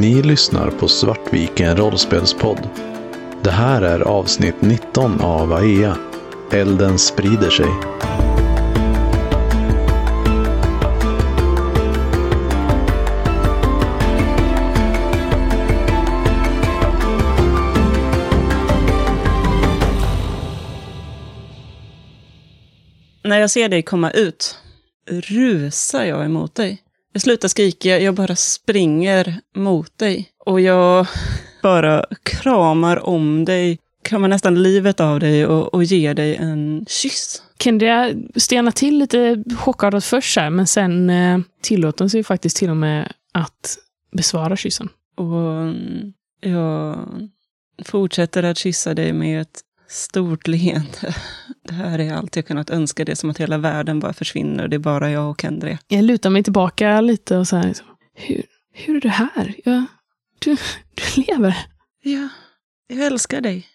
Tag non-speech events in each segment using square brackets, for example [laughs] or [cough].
Ni lyssnar på Svartviken rollspelspodd. Det här är avsnitt 19 av AEA. Elden sprider sig. När jag ser dig komma ut rusar jag emot dig. Jag slutar skrika, jag bara springer mot dig. Och jag bara kramar om dig, kramar nästan livet av dig och, och ger dig en kyss. Kendria stenar till lite chockartat först, här, men sen eh, tillåter hon sig faktiskt till och med att besvara kyssen. Och mm, jag fortsätter att kyssa dig med ett stort leende. Det här är allt jag kunnat önska. Det är som att hela världen bara försvinner. Det är bara jag och Kendria. Jag lutar mig tillbaka lite och så här, liksom, hur, hur är du här? Jag, du, du lever. Ja, jag älskar dig.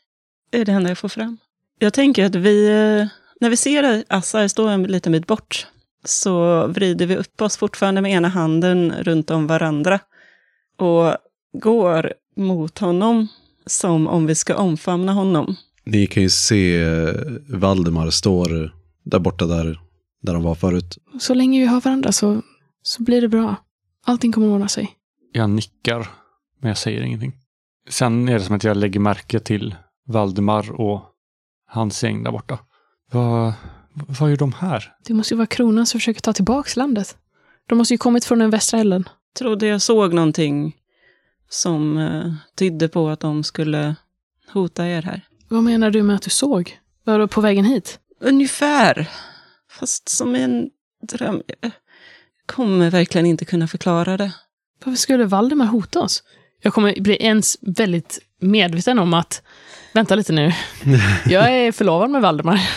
Det är det enda jag får fram. Jag tänker att vi, eh, när vi ser Assar stå en liten bit bort, så vrider vi upp oss fortfarande med ena handen runt om varandra och går mot honom som om vi ska omfamna honom. Ni kan ju se eh, Valdemar står där borta där, där de var förut. Så länge vi har varandra så, så blir det bra. Allting kommer att ordna sig. Jag nickar, men jag säger ingenting. Sen är det som att jag lägger märke till Valdemar och hans gäng där borta. Vad, vad gör de här? Det måste ju vara kronan som försöker ta tillbaka landet. De måste ju kommit från den västra ällen. Trodde jag såg någonting som eh, tydde på att de skulle hota er här. Vad menar du med att du såg? Var du på vägen hit? Ungefär. Fast som en dröm. Jag kommer verkligen inte kunna förklara det. Varför skulle Valdemar hota oss? Jag kommer bli ens väldigt medveten om att, vänta lite nu, [laughs] jag är förlovad med Valdemar.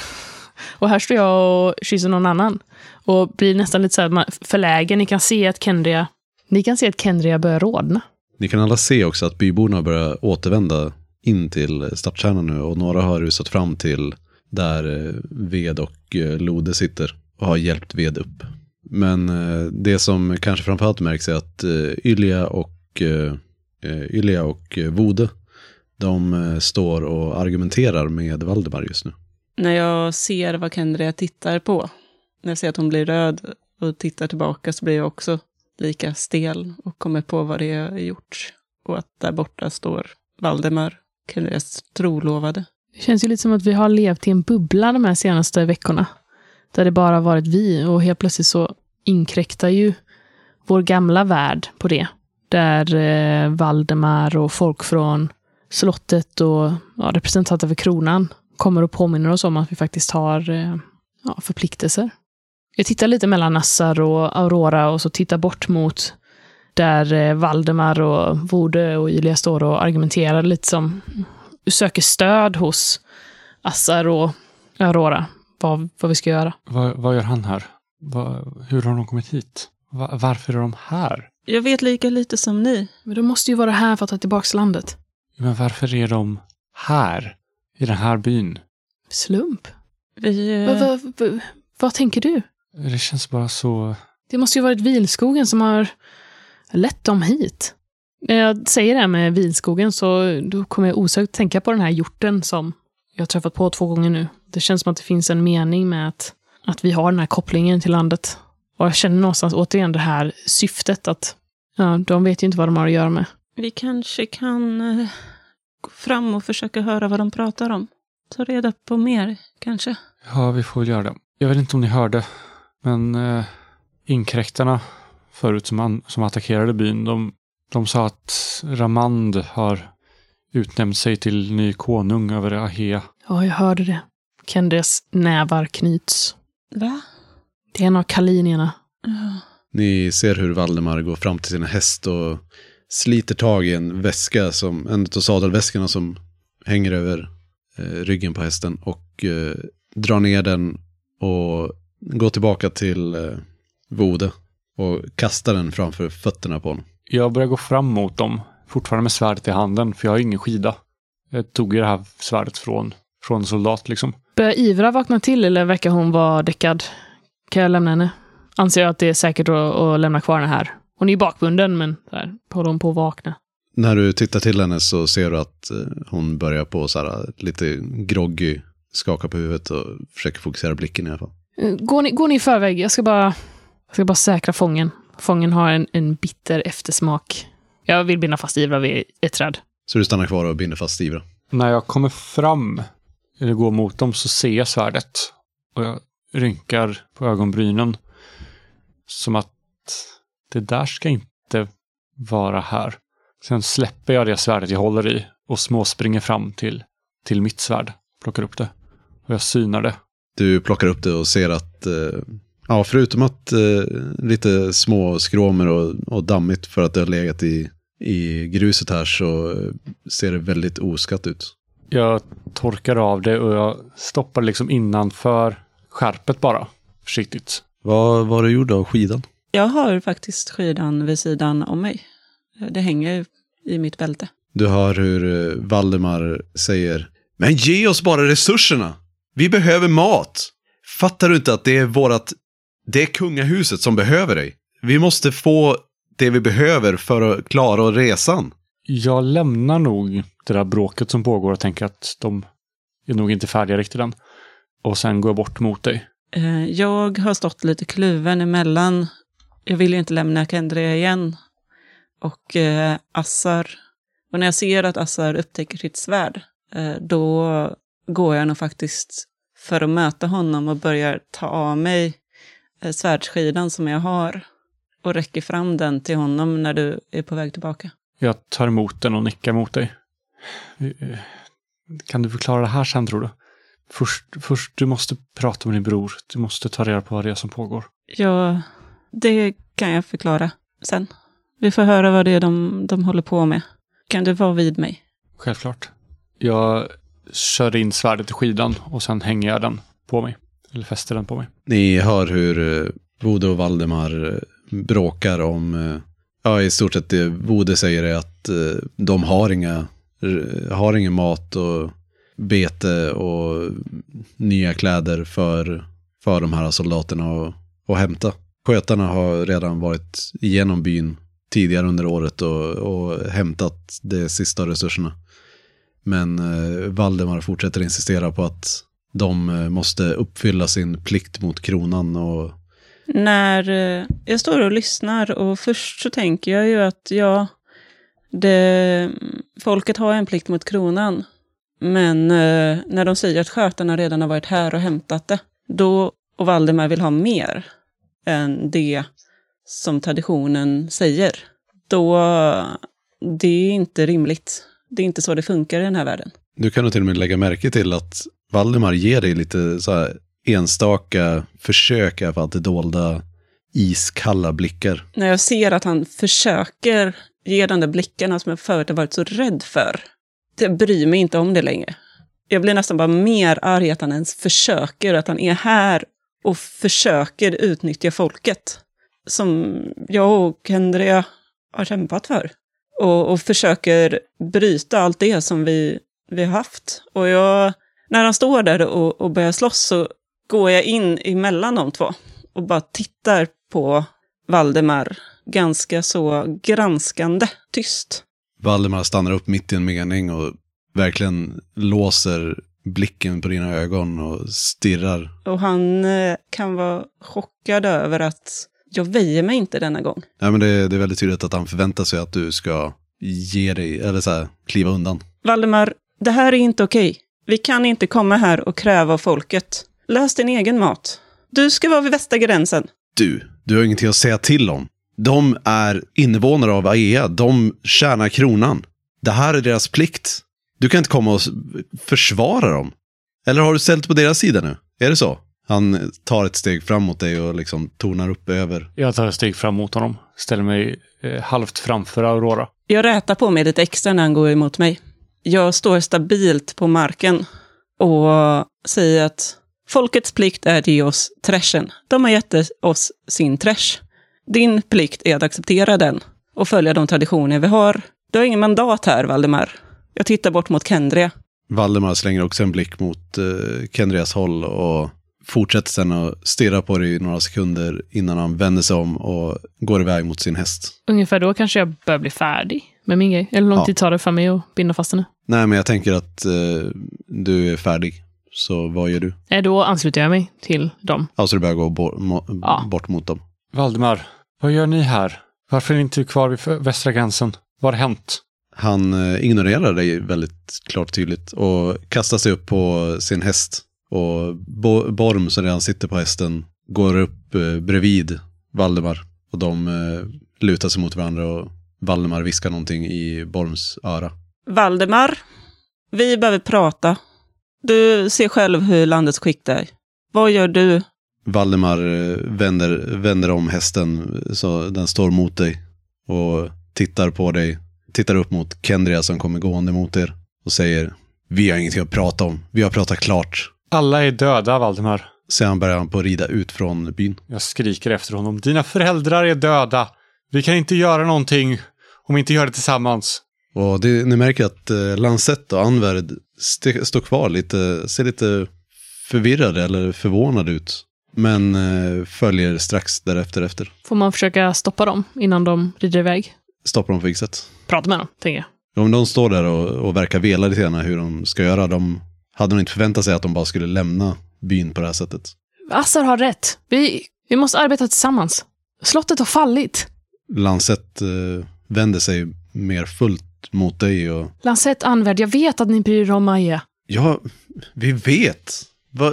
Och här står jag och kysser någon annan. Och blir nästan lite så här man- förlägen. Ni kan se att Kendria, ni kan se att Kendria börjar rodna. Ni kan alla se också att byborna börjar återvända in till stadskärnan nu och några har rusat fram till där eh, Ved och eh, Lode sitter och har hjälpt Ved upp. Men eh, det som kanske framförallt märks är att Ylja och, Ylja och Vode, de står och argumenterar med Valdemar just nu. När jag ser vad Kendria tittar på, när jag ser att hon blir röd och tittar tillbaka så blir jag också lika stel och kommer på vad det är gjort. Och att där borta står Valdemar, deras trolovade. Det känns ju lite som att vi har levt i en bubbla de här senaste veckorna. Där det bara varit vi och helt plötsligt så inkräktar ju vår gamla värld på det. Där eh, Valdemar och folk från slottet och ja, representanter för kronan kommer och påminner oss om att vi faktiskt har eh, ja, förpliktelser. Jag tittar lite mellan Nassar och Aurora och så tittar bort mot där eh, Valdemar och Vode och Julia står och argumenterar lite som söker stöd hos Assar och Aurora. Vad, vad vi ska göra. Vad, vad gör han här? Vad, hur har de kommit hit? Va, varför är de här? Jag vet lika lite som ni. Men de måste ju vara här för att ta tillbaka landet. Men varför är de här? I den här byn? Slump? Vi... Vad, vad, vad, vad tänker du? Det känns bara så... Det måste ju varit vilskogen som har lett dem hit. När jag säger det här med vilskogen så då kommer jag osökt tänka på den här hjorten som jag har träffat på två gånger nu. Det känns som att det finns en mening med att, att vi har den här kopplingen till landet. Och jag känner någonstans återigen det här syftet att ja, de vet ju inte vad de har att göra med. Vi kanske kan eh, gå fram och försöka höra vad de pratar om. Ta reda på mer, kanske. Ja, vi får väl göra det. Jag vet inte om ni hörde, men eh, inkräktarna förut som, an, som attackerade byn, de, de sa att Ramand har utnämnt sig till ny konung över Ahea. Ja, jag hörde det. Kendres nävar knyts. Va? Det är en av kalinierna. Ja. Ni ser hur Valdemar går fram till sin häst och sliter tag i en väska, som, en av sadelväskorna som hänger över eh, ryggen på hästen och eh, drar ner den och går tillbaka till eh, Vode och kastar den framför fötterna på honom. Jag börjar gå fram mot dem, fortfarande med svärdet i handen, för jag har ingen skida. Jag tog ju det här svärdet från, från en soldat liksom. Börjar Ivra vakna till eller verkar hon vara däckad? Kan jag lämna henne? Anser jag att det är säkert att, att lämna kvar henne här? Hon är ju bakbunden, men så här, håller hon på att vakna. När du tittar till henne så ser du att eh, hon börjar på så här lite groggy, skaka på huvudet och försöker fokusera blicken i alla fall. Eh, Går ni, går ni i förväg? Jag ska bara, jag ska bara säkra fången. Fången har en, en bitter eftersmak. Jag vill binda fast Ivra vid ett träd. Så du stannar kvar och binder fast Ivra. När jag kommer fram, eller går mot dem, så ser jag svärdet. Och jag rynkar på ögonbrynen. Som att det där ska inte vara här. Sen släpper jag det svärdet jag håller i och småspringer fram till, till mitt svärd. Plockar upp det. Och jag synar det. Du plockar upp det och ser att, eh, ja, förutom att eh, lite små skråmer och, och dammigt för att det har legat i, i gruset här så eh, ser det väldigt oskatt ut. Jag torkar av det och jag stoppar liksom innanför skärpet bara. Försiktigt. Vad var du gjord av skidan? Jag har faktiskt skidan vid sidan om mig. Det hänger i mitt bälte. Du hör hur eh, Valdemar säger Men ge oss bara resurserna! Vi behöver mat! Fattar du inte att det är vårat... Det är kungahuset som behöver dig. Vi måste få det vi behöver för att klara resan. Jag lämnar nog det där bråket som pågår och tänker att de är nog inte färdiga riktigt än. Och sen går jag bort mot dig. Eh, Jag har stått lite kluven emellan. Jag vill ju inte lämna Kendria igen. Och eh, Assar. Och när jag ser att Assar upptäcker sitt svärd, eh, då går jag nog faktiskt för att möta honom och börjar ta av mig eh, svärdskidan som jag har. Och räcker fram den till honom när du är på väg tillbaka. Jag tar emot den och nickar mot dig. Eh, Kan du förklara det här sen tror du? Först, först du måste prata med din bror. Du måste ta reda på vad det är som pågår. Ja, det kan jag förklara sen. Vi får höra vad det är de, de håller på med. Kan du vara vid mig? Självklart. Jag kör in svärdet i skidan och sen hänger jag den på mig. Eller fäster den på mig. Ni hör hur eh, Bode och Valdemar eh, bråkar om, eh, ja i stort sett det Bode säger är att de har inga, har ingen mat och bete och nya kläder för, för de här soldaterna att, att hämta. Skötarna har redan varit igenom byn tidigare under året och, och hämtat de sista resurserna. Men eh, Valdemar fortsätter insistera på att de eh, måste uppfylla sin plikt mot kronan och När eh, jag står och lyssnar och först så tänker jag ju att ja, det, folket har en plikt mot kronan. Men eh, när de säger att skötarna redan har varit här och hämtat det, då och Valdemar vill ha mer än det som traditionen säger, då det är inte rimligt. Det är inte så det funkar i den här världen. Du kan nog till och med lägga märke till att Valdemar ger dig lite så här enstaka försök av att dolda iskalla blickar. när jag ser att han försöker ge de där blickarna som jag förut har varit så rädd för. Jag bryr mig inte om det längre. Jag blir nästan bara mer arg att han ens försöker, att han är här och försöker utnyttja folket. Som jag och Kendria har kämpat för. Och, och försöker bryta allt det som vi, vi har haft. Och jag, när han står där och, och börjar slåss så går jag in emellan de två och bara tittar på Valdemar ganska så granskande tyst. Valdemar stannar upp mitt i en mening och verkligen låser blicken på dina ögon och stirrar. Och han eh, kan vara chockad över att jag väjer mig inte denna gång. Nej, men det, det är väldigt tydligt att han förväntar sig att du ska ge dig, eller så här, kliva undan. Valdemar, det här är inte okej. Vi kan inte komma här och kräva av folket. Lös din egen mat. Du ska vara vid västra gränsen. Du, du har ingenting att säga till om. De är invånare av AEA, de tjänar kronan. Det här är deras plikt. Du kan inte komma och försvara dem. Eller har du ställt på deras sida nu? Är det så? Han tar ett steg fram mot dig och liksom tornar upp över. Jag tar ett steg fram mot honom. Ställer mig eh, halvt framför Aurora. Jag rätar på mig lite extra när han går emot mig. Jag står stabilt på marken och säger att folkets plikt är att ge oss trashen. De har gett oss sin trash. Din plikt är att acceptera den och följa de traditioner vi har. Du har ingen mandat här, Valdemar. Jag tittar bort mot Kendria. Valdemar slänger också en blick mot uh, Kendrias håll och fortsätter sen att stirra på dig i några sekunder innan han vänder sig om och går iväg mot sin häst. Ungefär då kanske jag börjar bli färdig med min grej. Eller hur lång Ja. tid tar det för mig att binda fast henne? Nej, men jag tänker att eh, du är färdig. Så vad gör du? Eh, Då ansluter jag mig till dem. Alltså du börjar gå bo- mo- Ja. bort mot dem. Valdemar, vad gör ni här? Varför är ni inte kvar vid västra gränsen? Vad har hänt? Han eh, ignorerar dig väldigt klart och tydligt och kastar sig upp på sin häst. Och Bo- Borm som redan sitter på hästen går upp eh, bredvid Valdemar. Och de eh, lutar sig mot varandra och Valdemar viskar någonting i Borms öra. Valdemar, vi behöver prata. Du ser själv hur landets skick är. Vad gör du? Valdemar eh, vänder, vänder om hästen så den står mot dig och tittar på dig. Tittar upp mot Kendria som kommer gående mot er och säger Vi har ingenting att prata om. Vi har pratat klart. Alla är döda, Valdemar. Sen börjar han på att rida ut från byn. Jag skriker efter honom. Dina föräldrar är döda. Vi kan inte göra någonting om vi inte gör det tillsammans. Och det, ni märker att eh, Lancet och Anverd st- står kvar lite, ser lite förvirrade eller förvånade ut. Men eh, följer strax därefter efter. Får man försöka stoppa dem innan de rider iväg? Stoppar dem på vilket sätt? Prata med dem, tänker jag. Om de står där och, och verkar vela lite grann hur de ska göra, de hade nog inte förväntat sig att de bara skulle lämna byn på det här sättet. Assar har rätt. Vi, vi måste arbeta tillsammans. Slottet har fallit. Lancet eh, vänder sig mer fullt mot dig och Lancet Anvärd, jag vet att ni bryr er om Maja. ja, vi vet.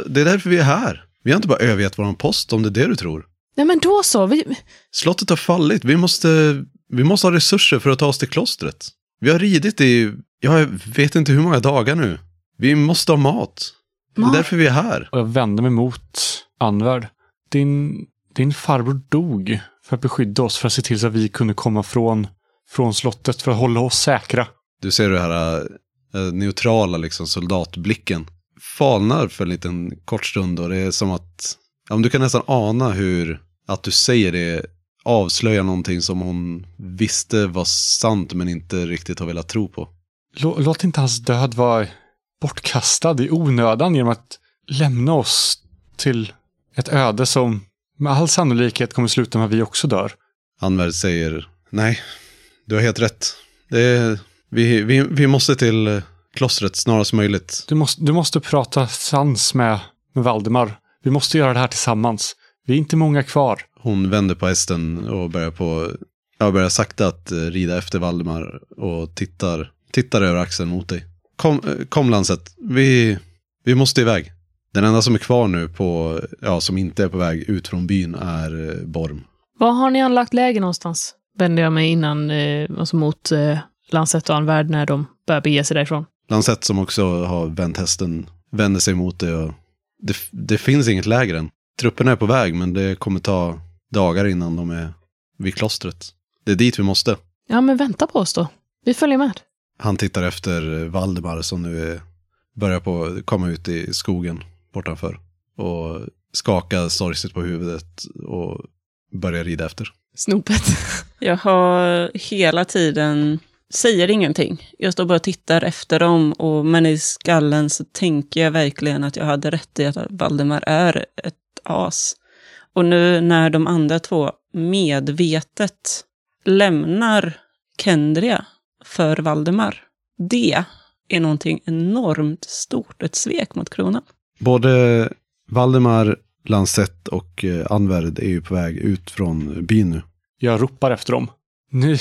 Det är därför vi är här. Vi har inte bara övergett vår post om det är det du tror. Nej, men då så. Vi, Slottet har fallit. Vi måste, vi måste ha resurser för att ta oss till klostret. Vi har ridit i, jag vet inte hur många dagar nu. Vi måste ha mat. Det är Mat? därför vi är här. Och jag vänder mig mot Anvärd. Din, din farbror dog för att beskydda oss, för att se till så att vi kunde komma från, från slottet, för att hålla oss säkra. Du ser den här eh, neutrala liksom, soldatblicken. Falnar för en liten kort stund och det är som att, ja, du kan nästan ana hur, att du säger det avslöjar någonting som hon visste var sant men inte riktigt har velat tro på. Lå, låt inte hans död vara bortkastad i onödan genom att lämna oss till ett öde som med all sannolikhet kommer sluta med att vi också dör. Anvärd säger, nej, du har helt rätt. Det är, vi, vi, vi måste till eh, klostret snarast möjligt. Du måste, du måste prata sans med, med Valdemar. Vi måste göra det här tillsammans. Vi är inte många kvar. Hon vänder på hästen och börjar på, ja, börjar sakta att eh, rida efter Valdemar och tittar, tittar över axeln mot dig. Kom, eh, kom Lancet, vi, vi måste iväg. Den enda som är kvar nu på, ja, som inte är på väg ut från byn är Borm. var har ni anlagt läger någonstans? Vänder jag mig innan, eh, alltså mot eh, Lancet och Anvärd när de börjar bege sig därifrån. Lancet som också har vänt hästen vänder sig mot det och det, det finns inget läger än. Trupperna är på väg men det kommer ta dagar innan de är vid klostret. Det är dit vi måste. Ja, men vänta på oss då. Vi följer med. Han tittar efter Valdemar som nu är, börjar på komma ut i skogen bortanför. Och skakar sorgset på huvudet och börjar rida efter. Snopet. [laughs] Jag har hela tiden, säger ingenting. Jag står bara och tittar efter dem, och, men i skallen så tänker jag verkligen att jag hade rätt i att Valdemar är ett as. Och nu när de andra två medvetet lämnar Kendria för Valdemar, det är någonting enormt stort, ett svek mot kronan. Både Valdemar, Lancet och eh, Anvärd är ju på väg ut från byn nu. Jag ropar efter dem. Ni,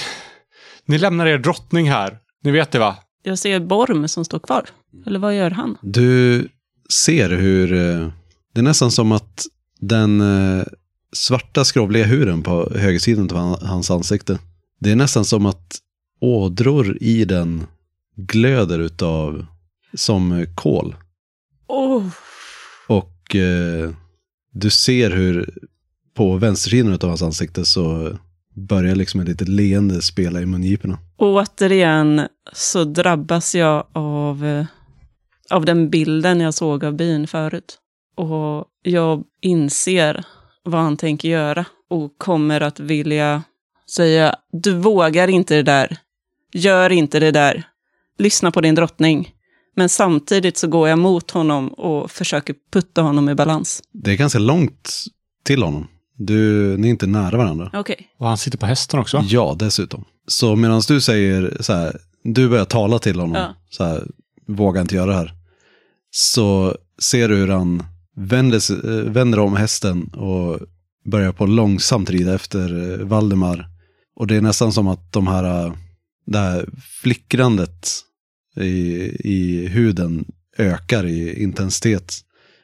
ni lämnar er drottning här. Ni vet det va? Jag ser Borm som står kvar. Eller vad gör han? Du ser hur eh, det är nästan som att den eh, svarta skrovliga huren på högersidan av han- hans ansikte. Det är nästan som att ådror i den glöder utav som kol. Oh. Och eh, du ser hur på vänstersidan av hans ansikte så börjar liksom ett litet leende spela i mungiporna. Återigen så drabbas jag av, eh, av den bilden jag såg av byn förut. Och jag inser vad han tänker göra och kommer att vilja säga, du vågar inte det där. Gör inte det där. Lyssna på din drottning. Men samtidigt så går jag mot honom och försöker putta honom i balans. Det är ganska långt till honom. Du, ni är inte nära varandra. Okej. Och han sitter på hästen också. Ja, dessutom. Så medan du säger så här, du börjar tala till honom, Ja. så här, våga inte göra det här. Så ser du hur han vänder, sig- eh, vänder om hästen och börjar på långsamt rida efter eh, Valdemar. Och det är nästan som att de här, eh, det här flickrandet i, i huden ökar i intensitet.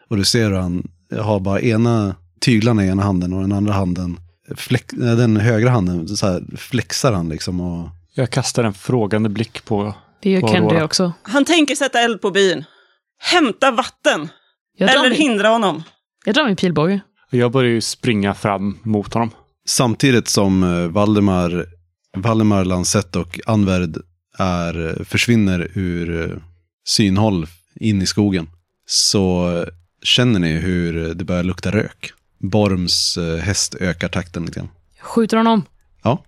Och du ser hur han har bara ena tyglarna i ena handen och den andra handen, flex, den högra handen, så här flexar han liksom. Och Jag kastar en frågande blick på... Det gör Aurora. också. Han tänker sätta eld på byn. Hämta vatten! Eller min, hindra honom. jag drar min pilbåge. Jag börjar ju springa fram mot honom. Samtidigt som eh, Valdemar, Valdemar Lansett och Anverd är, försvinner ur eh, synhåll in i skogen så känner ni hur det börjar lukta rök. Borms eh, häst ökar takten lite grann. Jag skjuter honom. Ja,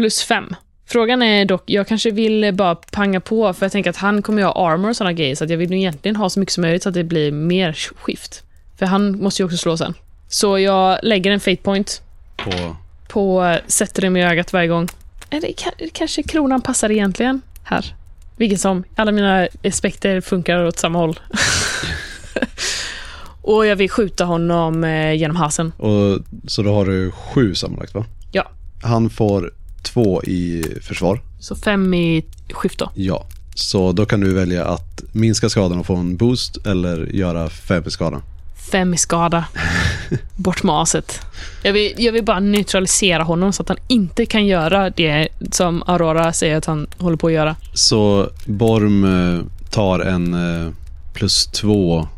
Plus fem. Frågan är dock, jag kanske vill bara panga på, för jag tänker att han kommer ju ha armor och sådana grejer, så att jag vill ju egentligen ha så mycket som möjligt så att det blir mer skift. För han måste ju också slå sen. Så jag lägger en fate point på, på, sätter det med ögat varje gång. Ka- kanske kronan passar egentligen här. Vilket som, alla mina aspekter funkar åt samma håll. [laughs] och jag vill skjuta honom eh, genom halsen. och, så då har du sju sammanlagt va? Ja. Han får två i försvar. Så fem i skift då. Ja. Så då kan du välja att minska skadan och få en boost eller göra fem i skada. Fem i skada. Bort med aset. Jag vill, jag vill bara neutralisera honom så att han inte kan göra det som Aurora säger att han håller på att göra. Så Borm eh, tar en eh, plus två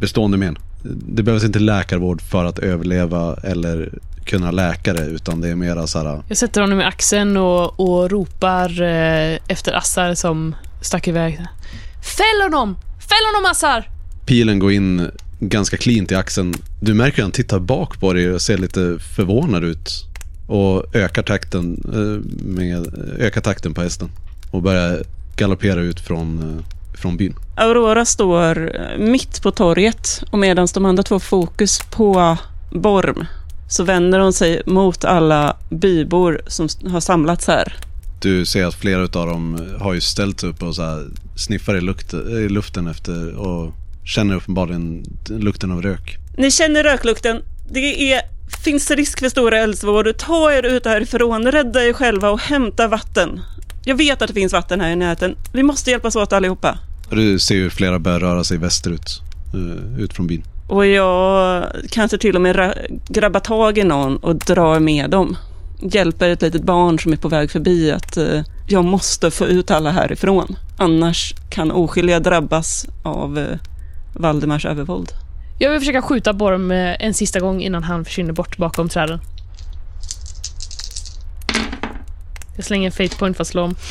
bestående men. Det behövs inte läkarvård för att överleva eller kunna läka det, utan det är mera så här. Jag sätter honom i axeln och, och ropar eh, efter Assar som stack iväg. Fäll honom! Fäll honom Assar! Pilen går in ganska cleant i axeln. Du märker hur han tittar bak på dig och ser lite förvånad ut. Och ökar takten, eh, med, ökar takten på hästen. Och börjar galoppera ut från, eh, från byn. Aurora står eh, mitt på torget och medan de andra två fokus på Borm så vänder hon sig mot alla bybor som har samlats här. Du ser att flera av dem har ju ställt sig upp och så här sniffar i, lukt, i luften efter och känner uppenbarligen lukten av rök. Ni känner röklukten. Det är, finns risk för stora eldsvådor. Ta er ut härifrån, rädda er själva och hämta vatten. Jag vet att det finns vatten här i närheten. Vi måste hjälpas åt allihopa. Du ser hur flera börjar röra sig västerut, eh, ut från byn. Och jag kanske till och med ra- grabbar tag i någon och drar med dem. Hjälper ett litet barn som är på väg förbi att eh, jag måste få ut alla härifrån. Annars kan oskyldiga drabbas av eh, Valdemars övervåld. Jag vill försöka skjuta Borm eh, en sista gång innan han försvinner bort bakom träden. Jag slänger en fate point för att slå om. [laughs]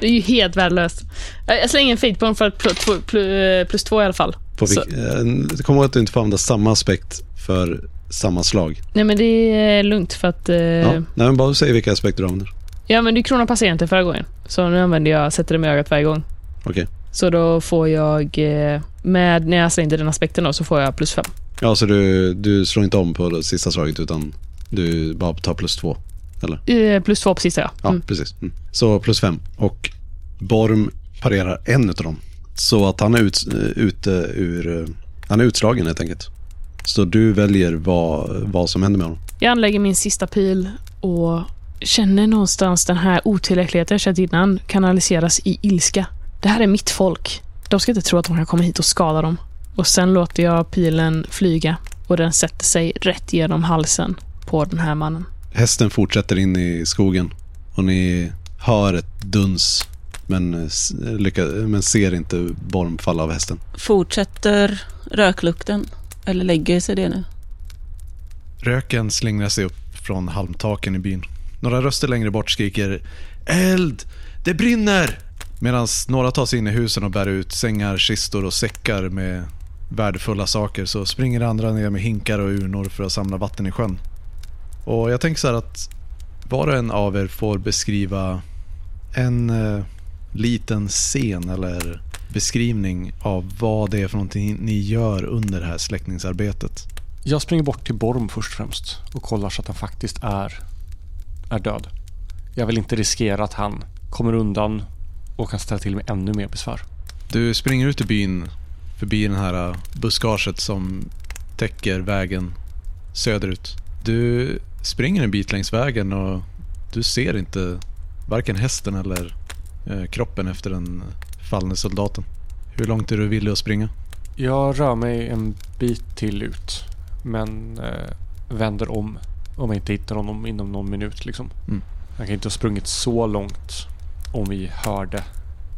Det är ju helt värdelöst. Eh, Jag slänger en fate point för att plus två, plus, plus två i alla fall. På vilk, eh, kom ihåg att du inte får använda samma aspekt för samma slag. Nej men det är lugnt för att... eh, ja. Nej, men bara säg vilka aspekter du använder. Men du kronan passerade inte förra gången. Så nu använder jag, sätter det med ögat varje gång. Okej. Så då får jag, eh, med, när jag slängde den aspekten då, så får jag plus fem. Ja, så du, du slår inte om på det sista slaget utan du bara tar plus två. Eh, plus två på sista ja. Ja, Mm. precis. Mm. Så plus fem. Och Borm parerar en av dem. Så att han är ut, eh, ute ur... eh, Han är utslagen helt enkelt. Så du väljer vad, vad som händer med honom. Jag anlägger min sista pil och känner någonstans den här otillräckligheten jag känt innan kanaliseras i ilska. Det här är mitt folk. De ska inte tro att de kan komma hit och skada dem. Och sen låter jag pilen flyga och den sätter sig rätt genom halsen på den här mannen. Hästen fortsätter in i skogen och ni hör ett duns men, eh, lycka, men ser inte Borm falla av hästen. Fortsätter röklukten? Eller lägger sig det nu? Röken slingrar sig upp från halmtaken i byn. Några röster längre bort skriker Eld! Det brinner! Medan några tar sig in i husen och bär ut sängar, kistor och säckar med värdefulla saker så springer andra ner med hinkar och urnor för att samla vatten i sjön. Och jag tänker så här att var och en av er får beskriva en eh, liten scen eller beskrivning av vad det är för någonting ni gör under det här släckningsarbetet. Jag springer bort till Borm först och främst och kollar så att han faktiskt är, är död. Jag vill inte riskera att han kommer undan och kan ställa till med ännu mer besvär. Du springer ut i byn förbi den här eh, buskaget som täcker vägen söderut. Du springer en bit längs vägen och du ser inte varken hästen eller eh, kroppen efter den fallne soldaten. Hur långt är du villig att springa? Jag rör mig en bit till ut men vänder om om jag inte hittar honom inom någon minut. Liksom. Mm. Jag kan inte ha sprungit så långt om vi hörde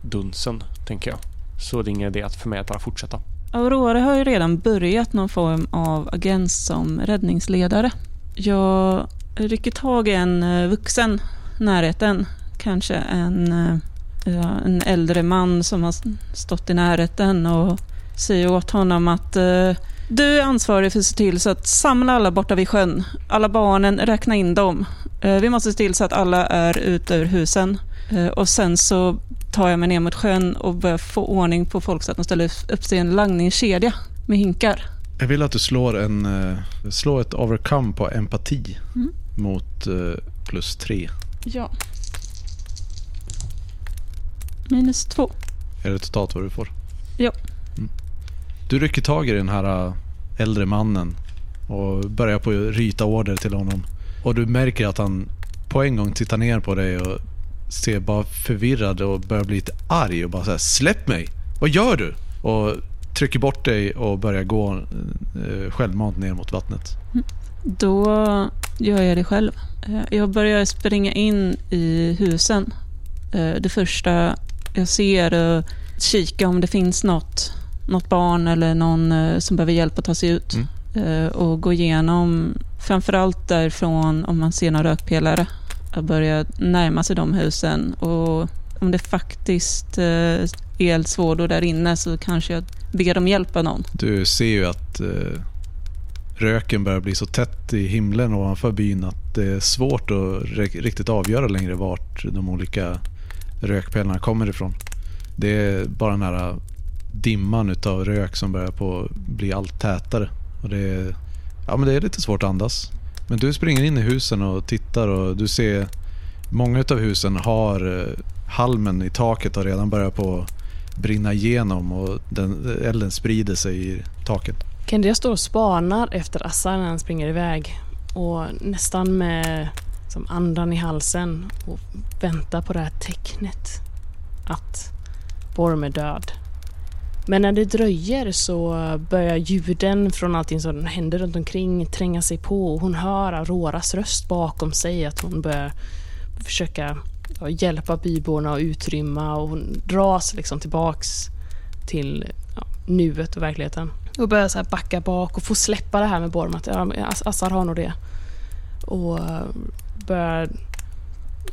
dunsen, tänker jag. Så det är ingen idé att för mig att bara fortsätta. Aurora har ju redan börjat någon form av agens som räddningsledare. Jag rycker tag i en eh, vuxen närheten. Kanske en, eh, en äldre man som har stått i närheten och säger åt honom att eh, du är ansvarig för att se till så att samla alla borta vid sjön. Alla barnen, räkna in dem. Eh, vi måste se till så att alla är ute ur husen. Eh, och sen så tar jag mig ner mot sjön och börjar få ordning på folk så att de ställer upp sig i en langningskedja med hinkar. Jag vill att du slår, en, eh, slår ett overcome på empati Mm. mot plus tre. Ja. Minus två. Är det totalt vad du får? Ja. Du rycker tag i den här äh, äldre mannen och börjar på att ryta order till honom. Och du märker att han på en gång tittar ner på dig och ser bara förvirrad och börjar bli lite arg och bara säger Släpp mig! Vad gör du? Och trycker bort dig och börjar gå eh, självmant ner mot vattnet. Mm. Då gör jag det själv. Eh, jag börjar springa in i husen. Eh, det första jag ser är kika om det finns något, något barn eller någon eh, som behöver hjälp att ta sig ut. Mm. Eh, Och gå igenom, framförallt därifrån om man ser några rökpelare. Jag börjar närma sig de husen och om det faktiskt eh, är eldsvådor där inne så kanske jag ber dem hjälpa någon. Du ser ju att röken börjar bli så tätt i himlen ovanför byn att det är svårt att riktigt avgöra längre vart de olika rökpellarna kommer ifrån. Det är bara den här dimman utav rök som börjar på bli allt tätare. Och det, är, ja, men det är lite svårt att andas. Men du springer in i husen och tittar och du ser många utav husen har eh, halmen i taket har redan börjat på brinna igenom och den, elden sprider sig i taket. Kendia står och spanar efter Assar när han springer iväg. Och nästan med som andan i halsen och väntar på det här tecknet. Att Borm är död. Men när det dröjer så börjar ljuden från allting som händer runt omkring tränga sig på och hon hör Auroras röst bakom sig att hon börjar försöka hjälpa byborna att utrymma och hon dras liksom tillbaks till ja, nuet och verkligheten. Och börjar så här backa bak och få släppa det här med Borm att ja, Assar har nog det. Och eh, börjar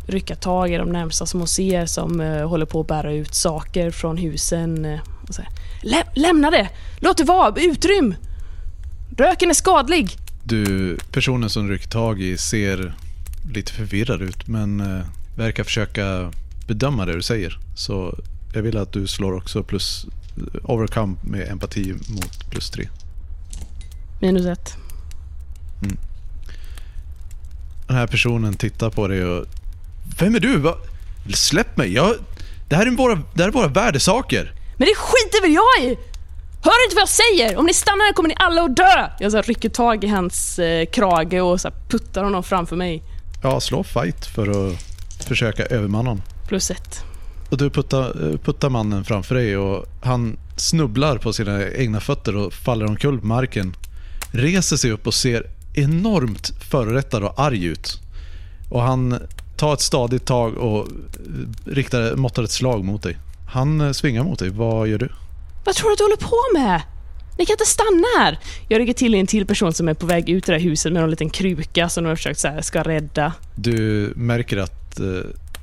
rycka tag i de närmsta som hon ser som eh, håller på att bära ut saker från husen eh, och så här, Lä- lämna det! Låt det vara! Utrym! Röken är skadlig! Du, personen som rycker tag i ser lite förvirrad ut men eh, verkar försöka bedöma det du säger. Så jag vill att du slår också plus overcome med empati mot plus tre. Minus ett. Den här personen tittar på dig och... Vem är du? Va? Släpp mig! Jag, det, här är våra, det här är våra värdesaker! Men det skiter väl jag i! Hör inte vad jag säger? Om ni stannar här kommer ni alla att dö! Jag så rycker tag i hans eh, krage och så puttar honom framför mig. Ja, slå fight för att försöka övermanna honom. Plus ett. Och du puttar, eh, puttar mannen framför dig och han snubblar på sina egna fötter och faller omkull på marken. Reser sig upp och ser enormt förorättad och arg ut. Och han tar ett stadigt tag och eh, riktar, måttar ett slag mot dig. Han eh, svingar mot dig. Vad gör du? Vad tror du att du håller på med? Ni kan inte stanna här! Jag rycker till en till person som är på väg ut ur det här huset med en liten kruka som de har försökt så här, ska rädda. Du märker att eh,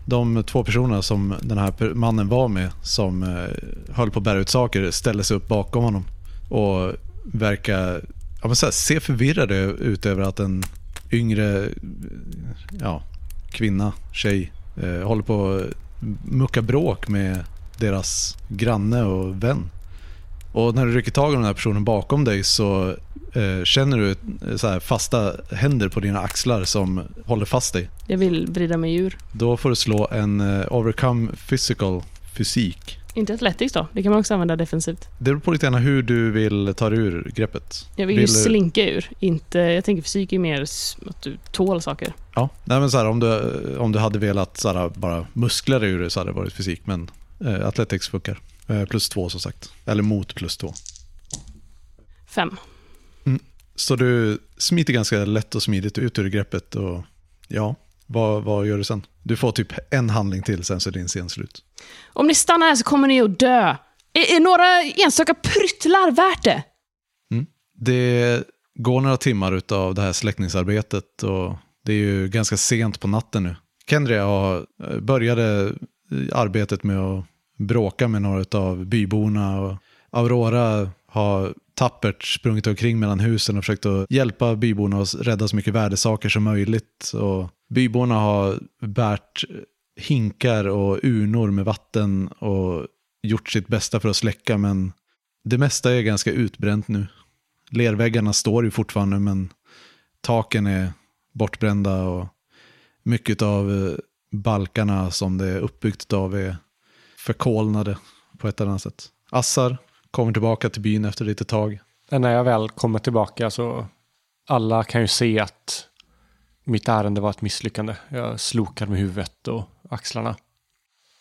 de två personerna som den här mannen var med som eh, höll på att bära ut saker ställer sig upp bakom honom och verkar ja, men så här, se förvirrade ut över att en yngre, ja, kvinna, tjej, håller på att mucka bråk med deras granne och vän. Och när du rycker tag i den här personen bakom dig så eh, känner du eh, så fasta händer på dina axlar som håller fast dig. Jag vill vrida mig ur. Då får du slå en eh, overcome physical fysik. Inte athletics då, det kan man också använda defensivt. Det beror på lite grann hur du vill ta dig ur greppet. Jag vill ju Vill du- slinka ur, inte... Jag tänker fysik är mer att du tål saker. Ja, nej men så här, om, du, om du hade velat så här, bara muskler ur det så hade det varit fysik. Men eh, athletics funkar. Eh, plus två som sagt. Eller mot plus två. Fem. Så du smiter ganska lätt och smidigt ut ur greppet. Och ja, vad, vad gör du sen? Du får typ en handling till, sen så är din scen slut. Om ni stannar här så kommer ni att dö. Är, är några enstaka pryttlar värt det? Det går några timmar utav det här släckningsarbetet och det är ju ganska sent på natten nu. Kendria eh, började Eh, arbetet med att bråka med några av byborna och Aurora har tappert sprungit omkring mellan husen och försökt att hjälpa byborna att rädda så mycket värdesaker som möjligt. Och byborna har bärt hinkar och urnor med vatten och gjort sitt bästa för att släcka men det mesta är ganska utbränt nu. Lerväggarna står ju fortfarande men taken är bortbrända och mycket av eh, balkarna som det är uppbyggt av är förkolnade på ett eller annat sätt. Assar kommer tillbaka till byn efter lite tag. När jag väl kommer tillbaka så alla kan ju se att mitt ärende var ett misslyckande. Jag slokar med huvudet och axlarna.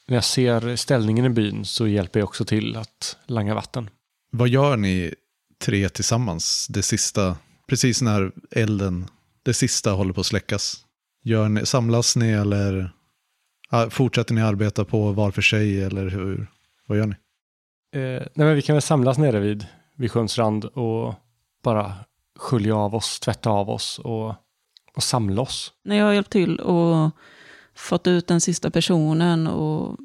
När jag ser ställningen i byn så hjälper jag också till att langa vatten. Vad gör ni tre tillsammans? Det sista, precis när elden, det sista håller på att släckas. Gör ni, samlas ni eller fortsätter ni arbeta på var för sig eller hur? Vad gör ni? Eh, nej men vi kan väl samlas nere vid, vid sjöns rand och bara skölja av oss, tvätta av oss och, och samla oss. När jag har hjälpt till och fått ut den sista personen och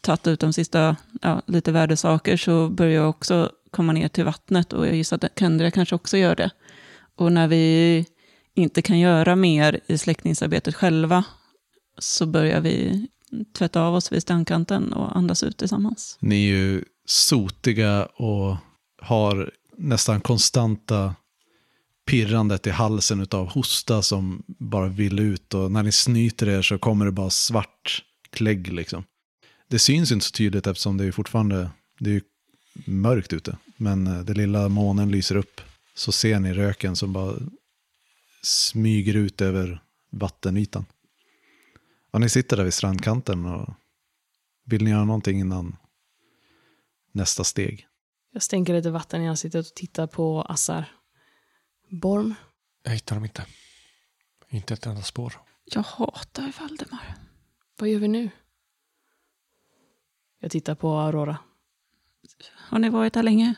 tagit ut de sista, ja, lite värdesaker så börjar jag också komma ner till vattnet och jag gissar att Kendria kanske också gör det. Och när vi inte kan göra mer i släckningsarbetet själva så börjar vi tvätta av oss vid strandkanten och andas ut tillsammans. Ni är ju sotiga och har nästan konstanta pirrandet i halsen av hosta som bara vill ut och när ni snyter er så kommer det bara svart klägg liksom. Det syns inte så tydligt eftersom det är fortfarande det är mörkt ute. Men eh, det lilla månen lyser upp så ser ni röken som bara smyger ut över vattenytan. Och ni sitter där vid strandkanten och vill ni göra någonting innan nästa steg? Jag stänker lite vatten i ansiktet och tittar på Assar. Borm? Jag hittar dem inte. Inte ett enda spår. Jag hatar Valdemar. Vad gör vi nu? Jag tittar på Aurora. Har ni varit här länge?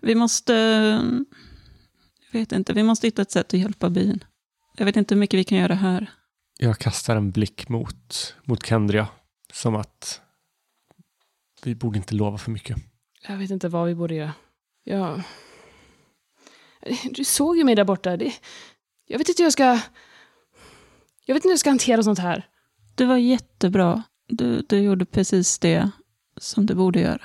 Vi måste... Jag vet inte, vi måste hitta ett sätt att hjälpa byn. Jag vet inte hur mycket vi kan göra här. Jag kastar en blick mot, mot Kendria. Som att vi borde inte lova för mycket. Jag vet inte vad vi borde göra. Jag... Du såg ju mig där borta. Det... Jag vet inte hur jag ska... Jag vet inte hur jag ska hantera sånt här. Du var jättebra. Du, du gjorde precis det som du borde göra.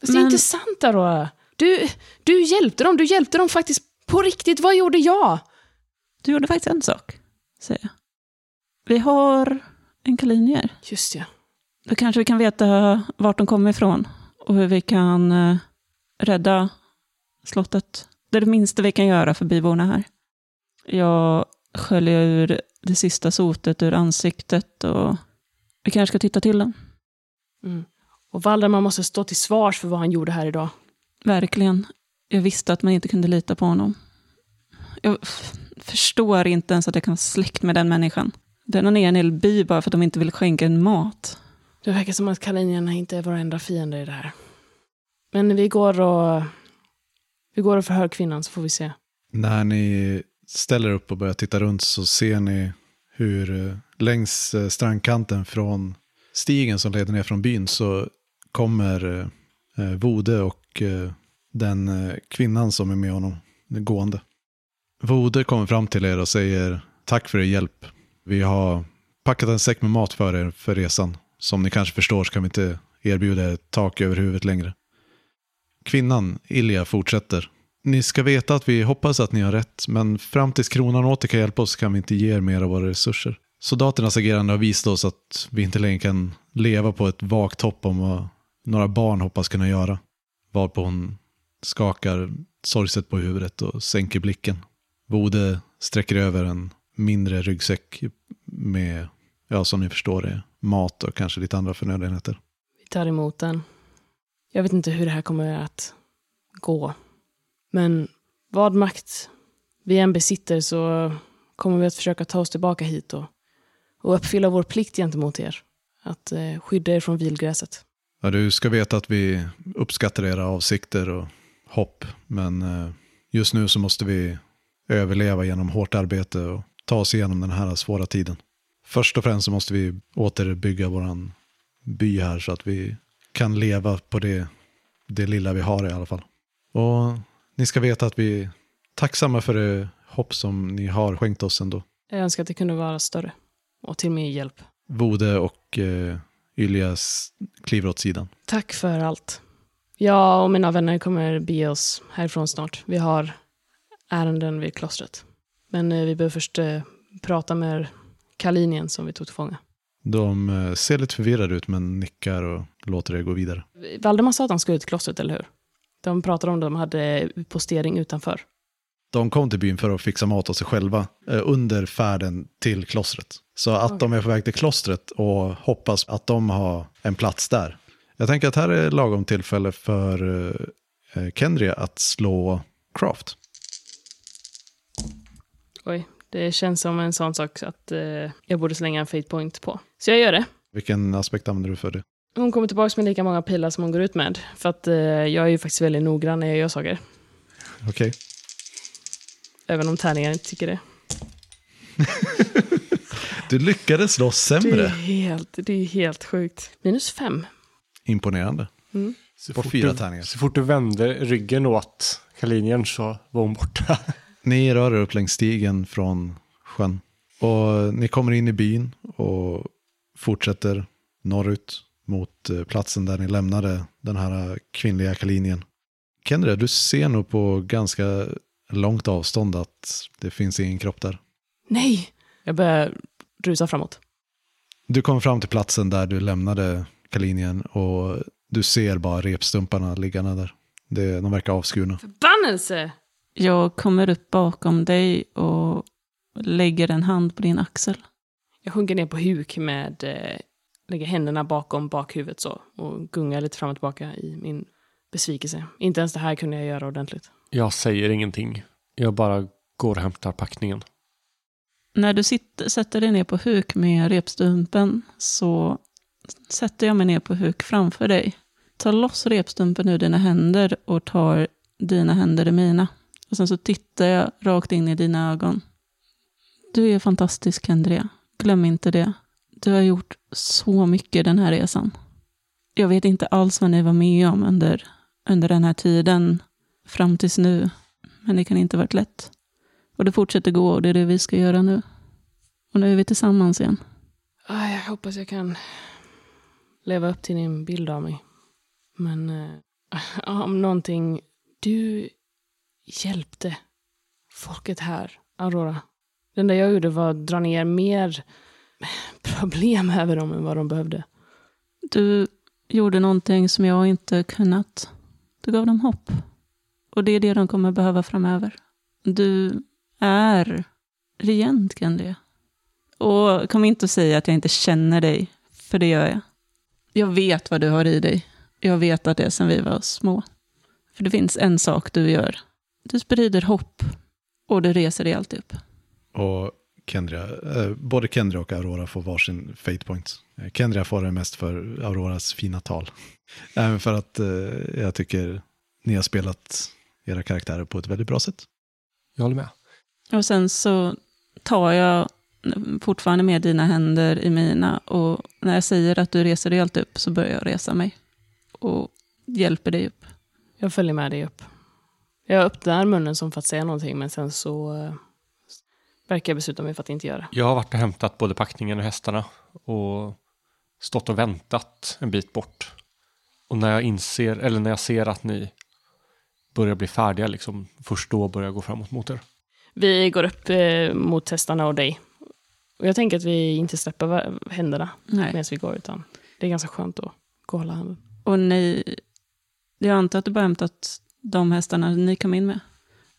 Fast det är Men- inte sant Aurora. Du, du hjälpte dem. Du hjälpte dem faktiskt på riktigt. Vad gjorde jag? Du gjorde faktiskt en sak, säger jag. Vi har en kalinier. Just ja. Då kanske vi kan veta vart de kommer ifrån och hur vi kan eh, rädda slottet. Det är det minsta vi kan göra för byborna här. Jag sköljer ur det sista sotet ur ansiktet och vi kanske ska titta till den. Mm. Och Valdemar måste stå till svars för vad han gjorde här idag. Verkligen. Jag visste att man inte kunde lita på honom. Jag förstår inte ens att jag kan vara släkt med den människan. Den har ner en hel by bara för att de inte vill skänka en mat. Det verkar som att kalinierna inte är våra enda fiender i det här. Men vi går och... Vi går och förhör kvinnan så får vi se. När ni ställer upp och börjar titta runt så ser ni hur eh, längs eh, strandkanten från stigen som leder ner från byn så kommer eh, eh, Vode och den kvinnan som är med honom gående. Vode kommer fram till er och säger tack för er hjälp. Vi har packat en säck med mat för er för resan. Som ni kanske förstår så kan vi inte erbjuda ett tak över huvudet längre. Kvinnan, Ilja, fortsätter. Ni ska veta att vi hoppas att ni har rätt, men fram tills kronan åter kan hjälpa oss kan vi inte ge er mer av våra resurser. Soldaternas agerande har visat oss att vi inte längre kan leva på ett vagt hopp om vad några barn hoppas kunna göra. Varpå hon skakar sorgset på huvudet och sänker blicken. Bode sträcker över en mindre ryggsäck med, ja som ni förstår det, mat och kanske lite andra förnödenheter. Vi tar emot den. Jag vet inte hur det här kommer att gå. Men vad makt vi än besitter så kommer vi att försöka ta oss tillbaka hit och, och uppfylla vår plikt gentemot er. Att eh, skydda er från vilgräset. Ja, du ska veta att vi uppskattar era avsikter och hopp, men eh, just nu så måste vi överleva genom hårt arbete och ta oss igenom den här svåra tiden. Först och främst så måste vi återbygga våran by här så att vi kan leva på det, det lilla vi har i alla fall. Och ni ska veta att vi är tacksamma för det hopp som ni har skänkt oss ändå. Jag önskar att det kunde vara större. Och till mer hjälp. Vode och eh, Yljas kliver åt sidan. Tack för allt. Jag och mina vänner kommer bege oss härifrån snart. Vi har ärenden vid klostret. Men eh, vi behöver först eh, prata med Kalinien som vi tog till fånga. De eh, ser lite förvirrade ut men nickar och låter det gå vidare. Valdemar sa att han skulle till klostret, eller hur? De pratade om att de hade postering utanför. De kom till byn för att fixa mat åt sig själva under färden till klostret. Så att de är på väg till klostret och hoppas att de har en plats där. Jag tänker att här är lagom tillfälle för Kendria att slå Craft. Oj, det känns som en sån sak att eh, jag borde slänga en fate point på. Så jag gör det. Vilken aspekt använder du för det? Hon kommer tillbaka med lika många pilar som hon går ut med. För att eh, jag är ju faktiskt väldigt noggrann när jag gör saker. Okej. Även om tärningar inte tycker det. [laughs] Du lyckades slå Det är sämre. helt, det är helt sjukt. Minus fem. Imponerande. Så På fort fyra du, tärningar. Så fort du vände ryggen åt Kalinjen så var hon borta. [laughs] Ni rör er upp längs stigen från sjön. Och ni kommer in i byn och fortsätter norrut mot eh, platsen där ni lämnade den här kvinnliga kalinjen. Kendra, du ser nog på ganska långt avstånd att det finns ingen kropp där. Nej! Jag börjar rusa framåt. Du kommer fram till platsen där du lämnade kalinjen och du ser bara repstumparna liggande där. Det, de verkar avskurna. Förbannelse! Jag kommer upp bakom dig och lägger en hand på din axel. Jag sjunker ner på huk med, eh, lägger händerna bakom bakhuvudet så och gungar lite fram och tillbaka i min besvikelse. Inte ens det här kunde jag göra ordentligt. Jag säger ingenting. Jag bara går och hämtar packningen. När du sitter, sätter dig ner på huk med repstumpen så sätter jag mig ner på huk framför dig. Ta loss repstumpen ur dina händer och tar dina händer i mina. Och sen så tittar jag rakt in i dina ögon. Du är fantastisk, Andrea. Glöm inte det. Du har gjort så mycket den här resan. Jag vet inte alls vad ni var med om under, under den här tiden fram tills nu. Men det kan inte ha varit lätt. Och det fortsätter gå och det är det vi ska göra nu. Och nu är vi tillsammans igen. Ah, jag hoppas jag kan leva upp till din bild av mig. Men äh, [laughs] om någonting, du hjälpte folket här, Aurora. Det enda jag gjorde var att dra ner mer problem [laughs] över dem än vad de behövde. Du gjorde någonting som jag inte kunnat. Du gav dem hopp. Och det är det de kommer behöva framöver. Du är regent, Kendria. Och kom inte och säga att jag inte känner dig, för det gör jag. Jag vet vad du har i dig. Jag vet att det är sedan vi var små. För det finns en sak du gör. Du sprider hopp och du reser dig alltid upp. Och Kendria, eh, både Kendria och Aurora får varsin fate point. Eh, Kendria får det mest för Auroras fina tal. [laughs] Även för att eh, jag tycker ni har spelat era karaktärer på ett väldigt bra sätt. Jag håller med. Och sen så tar jag fortfarande med dina händer i mina och när jag säger att du reser dig alltid upp så börjar jag resa mig och hjälper dig upp. Jag följer med dig upp. Jag öppnar munnen som för att säga någonting, men sen så eh, verkar jag besluta mig för att inte göra. Jag har varit och hämtat både packningen och hästarna och stått och väntat en bit bort. Och när jag inser, eller när jag ser att ni börjar bli färdiga, liksom, först då börjar jag gå framåt mot er. Vi går upp eh, mot hästarna och dig. Och jag tänker att vi inte släpper händerna medan vi går, utan det är ganska skönt att gå och hålla handen. Och ni, jag antar att du bara hämtat de hästarna ni kom in med.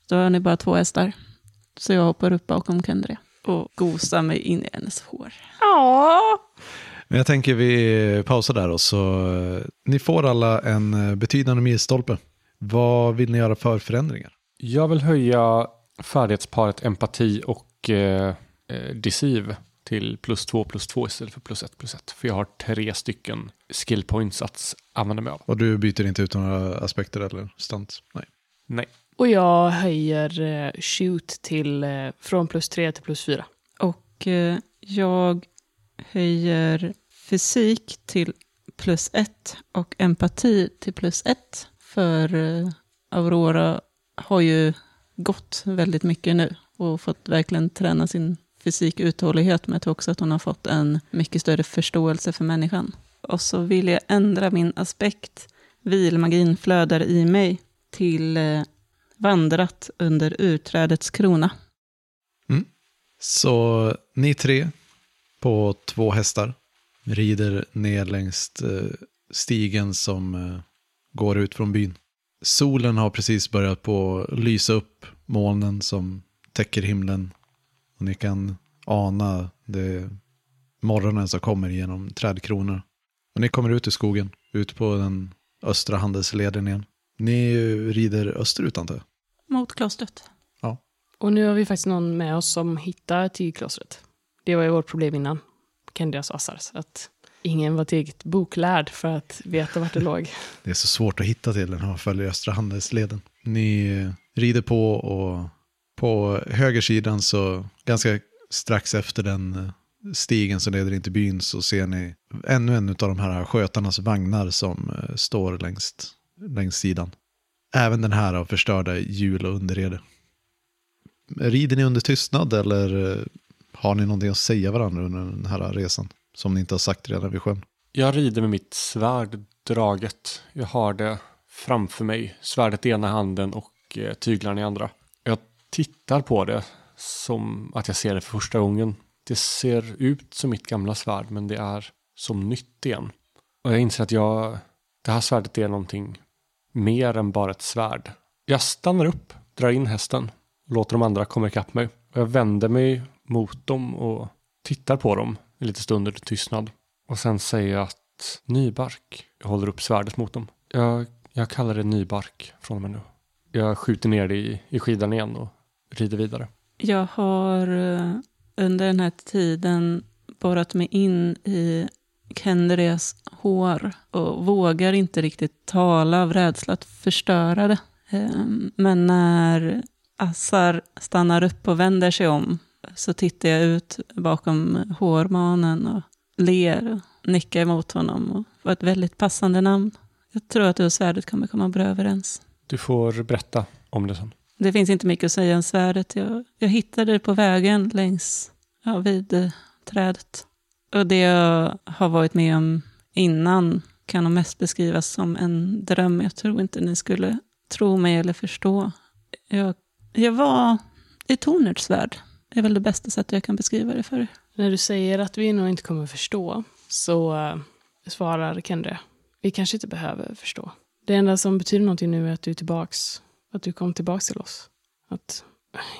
Då har ni bara två hästar. Så jag hoppar upp bakom Kendria och gosar mig in i hennes hår. Men jag tänker vi pausar där och så eh, ni får alla en eh, betydande milstolpe. Vad vill ni göra för förändringar? Jag vill höja färdighetsparet empati och eh, eh, deceive till plus två plus två istället för plus ett plus ett. För jag har tre stycken skill points att använda mig av. Och du byter inte ut några aspekter eller stunts? Nej. Nej. Och jag höjer eh, shoot till eh, från plus tre till plus fyra. Och eh, jag höjer fysik till plus ett och empati till plus ett. För Aurora har ju gått väldigt mycket nu och fått verkligen träna sin fysik uthållighet. Men jag tror också att hon har fått en mycket större förståelse för människan. Och så vill jag ändra min aspekt. Vilmagin flödar i mig till eh, vandrat under urträdets krona. Mm. Så ni tre på två hästar rider ner längs eh, stigen som eh, går ut från byn. Solen har precis börjat på att lysa upp molnen som täcker himlen. Och ni kan ana det morgonen som kommer genom trädkronor. Och ni kommer ut i skogen, ut på den östra handelsleden igen. Ni rider österut antar jag? Mot klostret. Och nu har vi faktiskt någon med oss som hittar till klostret. Det var ju vårt problem innan, Kendias Assars. Att ingen var tillräckligt boklärd för att veta vart det låg. [laughs] Det är så svårt att hitta till den här följer östra handelsleden. Ni rider på och på högersidan så ganska strax efter den eh, stigen som leder in till byn så ser ni ännu en av de här skötarnas vagnar som eh, står längs, längs sidan. Även den här har förstörda hjul och underrede. Rider ni under tystnad eller eh, har ni någonting att säga varandra under den här resan? Som ni inte har sagt redan vid sjön. Jag rider med mitt svärd draget. Jag har det framför mig. Svärdet i ena handen och tyglarna i andra. Tittar på det som att jag ser det för första gången. Det ser ut som mitt gamla svärd men det är som nytt igen. Och jag inser att jag, det här svärdet är någonting mer än bara ett svärd. Jag stannar upp, drar in hästen, och låter de andra komma ikapp mig. Och jag vänder mig mot dem och tittar på dem en liten stund under tystnad. Och sen säger jag att nybark. Jag håller upp svärdet mot dem. Jag, jag kallar det nybark från och med nu. Jag skjuter ner det i, i skidan igen och rider vidare. Jag har eh, under den här tiden borrat mig in i Kendrias hår och vågar inte riktigt tala av rädsla att förstöra det. Eh, Men när Assar stannar upp och vänder sig om så tittar jag ut bakom hårmanen och ler och nickar emot honom. Och var ett väldigt passande namn. Jag tror att du och svärdet kommer komma bra överens. Du får berätta om det sen. Det finns inte mycket att säga om svärdet. Jag, jag hittade det på vägen längs, ja, vid eh, trädet. Och det jag har varit med om innan kan nog mest beskrivas som en dröm. Jag tror inte ni skulle tro mig eller förstå. Jag, jag var i Tornerts värld. Det är väl det bästa sättet jag kan beskriva det för er. När du säger att vi nog inte kommer förstå så eh, svarar Kendra. Vi kanske inte behöver förstå. Det enda som betyder någonting nu är att du är tillbaks. Att du kom tillbaka till oss. Att,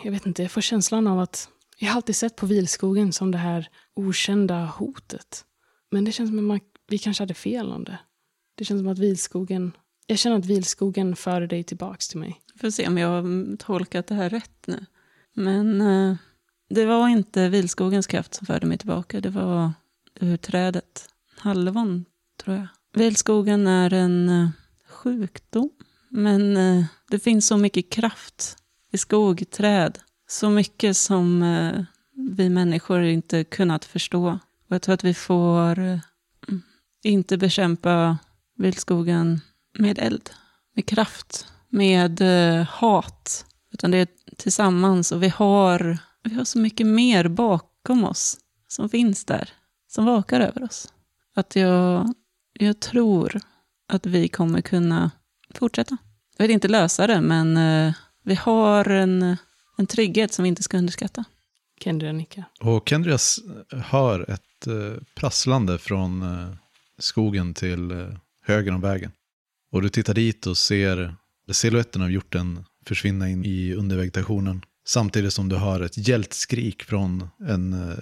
jag vet inte, jag får känslan av att jag har alltid sett på vilskogen som det här okända hotet. Men det känns som att man, vi kanske hade fel om det. Det känns som att vilskogen, jag känner att vilskogen för dig tillbaks till mig. Får se om jag har tolkat det här rätt nu. Men eh, det var inte vilskogens kraft som förde mig tillbaka. Det var ur trädet. Halvon, tror jag. Vilskogen är en eh, sjukdom. Men eh, det finns så mycket kraft i skog, träd. Så mycket som eh, vi människor inte kunnat förstå. Och jag tror att vi får eh, inte bekämpa viltskogen med eld, med kraft, med eh, hat. Utan det är tillsammans och vi har vi har så mycket mer bakom oss som finns där, som vakar över oss. Att jag, jag tror att vi kommer kunna fortsätta. Jag vet inte lösa det, men eh, vi har en, en trygghet som vi inte ska underskatta. Kendria nickar. Och Kendrias hör ett eh, prasslande från eh, skogen till höger om vägen. Och du tittar dit och ser siluetten av hjorten försvinna in i undervegetationen. Samtidigt som du hör ett hjältskrik från en,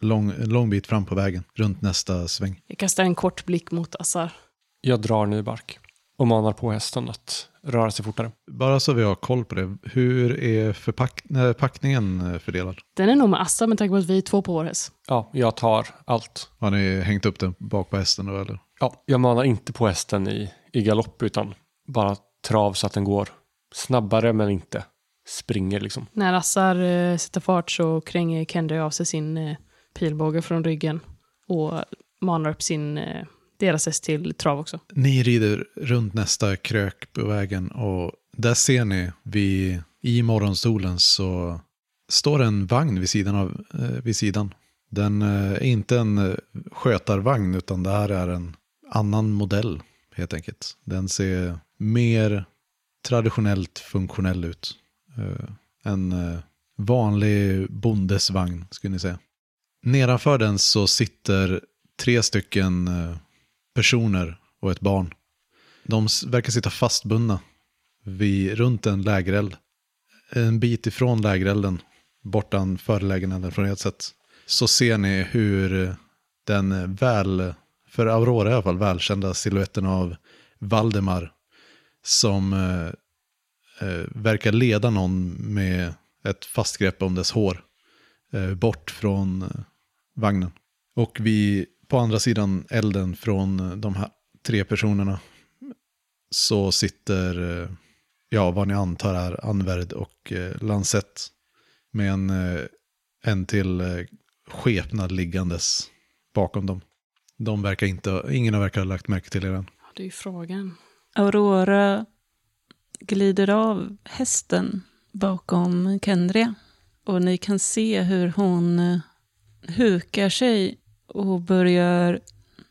lång, en lång bit fram på vägen, runt nästa sväng. Jag kastar en kort blick mot Assar. Jag drar Nybark och manar på hästen att röra sig fortare. Bara så vi har koll på det, hur är förpack packningen eh, fördelad? Den är nog med Assar med tanke på att vi är två på vår häst. Ja, jag tar allt. Har ni hängt upp den bak på hästen då eller? Ja, jag manar inte på hästen i, i galopp utan bara trav så att den går snabbare men inte springer liksom. När Assar eh, sätter fart så kränger Kendria av sig sin eh, pilbåge från ryggen och manar upp sin, eh, deras häst till trav också. Ni rider runt nästa krök på vägen och där ser ni vid, i morgonsolen så står en vagn vid sidan. Av, eh, vid sidan. Den eh, är inte en eh, skötarvagn utan det här är en annan modell helt enkelt. Den ser mer traditionellt funktionell ut. En vanlig bondesvagn skulle ni säga. Nedanför den så sitter tre stycken personer och ett barn. De verkar sitta fastbundna vid, runt en lägereld. En bit ifrån lägerelden, bortanför lägenheten från ert sätt, så ser ni hur den väl, för Aurora i alla fall, välkända siluetten av Valdemar som eh, eh verkar leda någon med ett fast grepp om dess hår eh, bort från eh, vagnen. Och vi på andra sidan elden från de här tre personerna så sitter, eh, ja vad ni antar är Anverd och eh, Lansett med en, eh, en till skepnad liggandes bakom dem. De verkar inte, ingen har verkar ha lagt märke till er än. Ja, Det är ju frågan. Aurora glider av hästen bakom Kendria. Och ni kan se hur hon hukar sig och börjar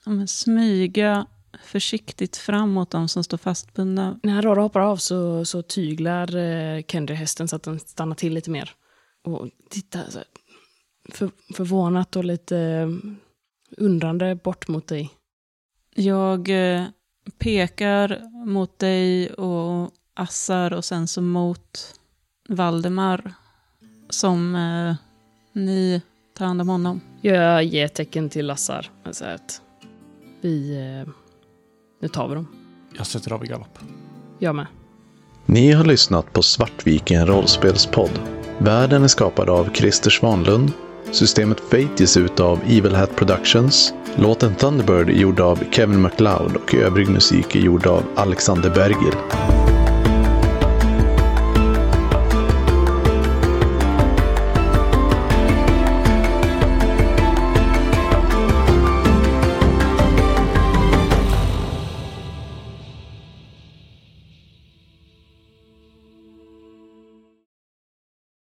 ja, smyga försiktigt framåt de som står fastbundna. När Rora hoppar av så, så tyglar eh, Kendria hästen så att den stannar till lite mer. Och tittar så här, för, förvånat och lite eh, undrande bort mot dig. Jag eh, pekar mot dig och Assar och sen så mot Valdemar som eh, ni tar hand om honom. Jag ger tecken till Lassar. säger att vi... Eh, nu tar vi dem. Jag sätter av i galopp. Jag med. Ni har lyssnat på Svartviken rollspelspodd. Världen är skapad av Christer Svanlund. Systemet Fate ges ut av Evil Hat Productions. Låten Thunderbird är gjord av Kevin MacLeod och övrig musik är gjord av Alexander Bergil.